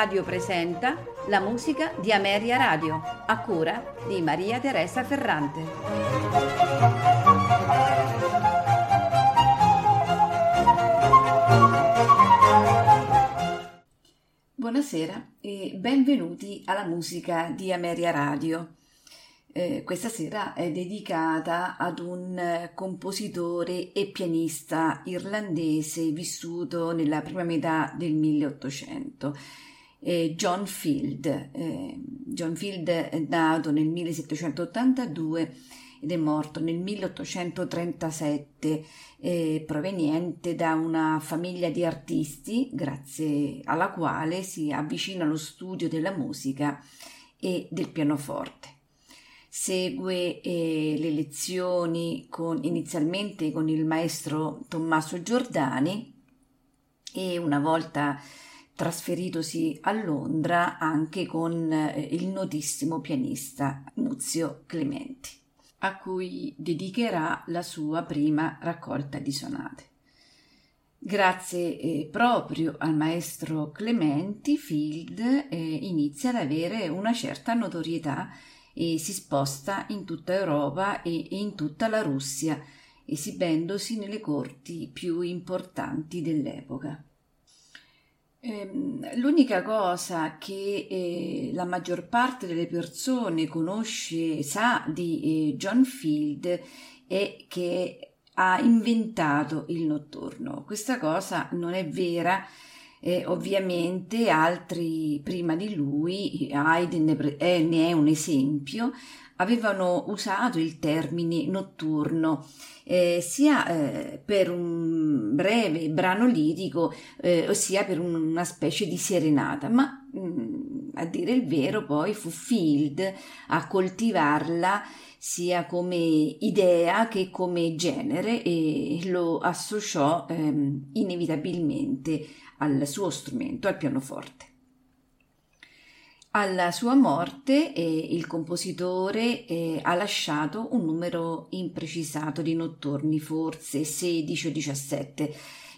Radio presenta la musica di Ameria Radio, a cura di Maria Teresa Ferrante. Buonasera e benvenuti alla musica di Ameria Radio. Eh, questa sera è dedicata ad un compositore e pianista irlandese vissuto nella prima metà del 1800. Eh, John Field. Eh, John Field è nato nel 1782 ed è morto nel 1837, eh, proveniente da una famiglia di artisti, grazie alla quale si avvicina allo studio della musica e del pianoforte segue eh, le lezioni con, inizialmente con il maestro Tommaso Giordani e una volta trasferitosi a Londra anche con eh, il notissimo pianista Muzio Clementi, a cui dedicherà la sua prima raccolta di sonate. Grazie eh, proprio al maestro Clementi, Field eh, inizia ad avere una certa notorietà e si sposta in tutta Europa e in tutta la Russia, esibendosi nelle corti più importanti dell'epoca. Ehm, l'unica cosa che eh, la maggior parte delle persone conosce, sa di eh, John Field è che ha inventato il notturno. Questa cosa non è vera eh, ovviamente altri prima di lui, Haydn ne, eh, ne è un esempio, avevano usato il termine notturno eh, sia eh, per un breve brano lirico eh, ossia per un, una specie di serenata, ma mh, mm, a dire il vero poi fu Field a coltivarla sia come idea che come genere e lo associò ehm, inevitabilmente al suo strumento, al pianoforte. Alla sua morte eh, il compositore eh, ha lasciato un numero imprecisato di notturni, forse 16 o 17.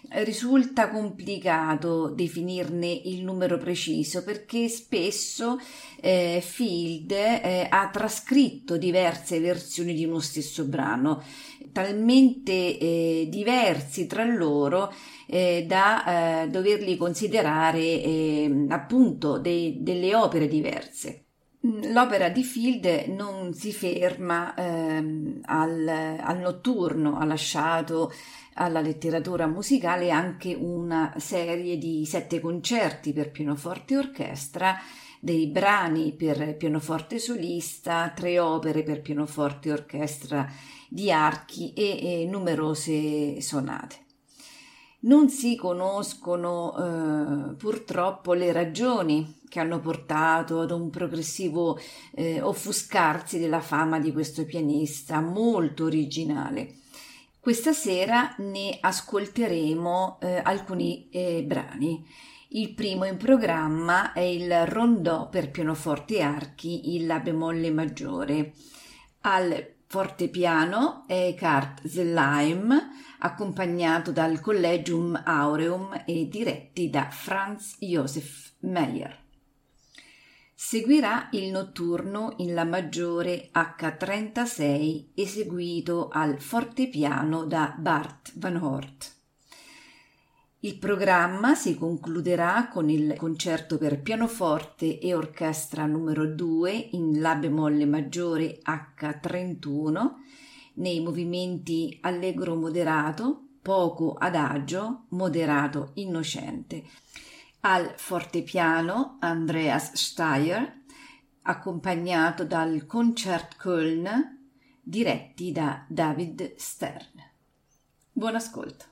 Risulta complicato definirne il numero preciso perché spesso eh, Field eh, ha trascritto diverse versioni di uno stesso brano, talmente eh, diversi tra loro eh, da eh, doverli considerare eh, appunto dei, delle opere diverse. Mm, l'opera di Field non si ferma ehm, al, al notturno, ha lasciato alla letteratura musicale anche una serie di sette concerti per pianoforte e orchestra, dei brani per pianoforte solista, tre opere per pianoforte e orchestra di archi e, e numerose sonate. Non si conoscono eh, purtroppo le ragioni che hanno portato ad un progressivo eh, offuscarsi della fama di questo pianista molto originale. Questa sera ne ascolteremo eh, alcuni eh, brani. Il primo in programma è il rondò per pianoforte e archi in La bemolle maggiore. Al fortepiano Eckhart Zellheim, accompagnato dal Collegium Aureum e diretti da Franz Josef Meyer. Seguirà il notturno in La maggiore H36 eseguito al fortepiano da Bart Van Hort. Il programma si concluderà con il concerto per pianoforte e orchestra numero 2 in La bemolle maggiore H31 nei movimenti allegro moderato, poco adagio, moderato innocente. Al fortepiano Andreas Steyer, accompagnato dal Concert Köln, diretti da David Stern. Buon ascolto.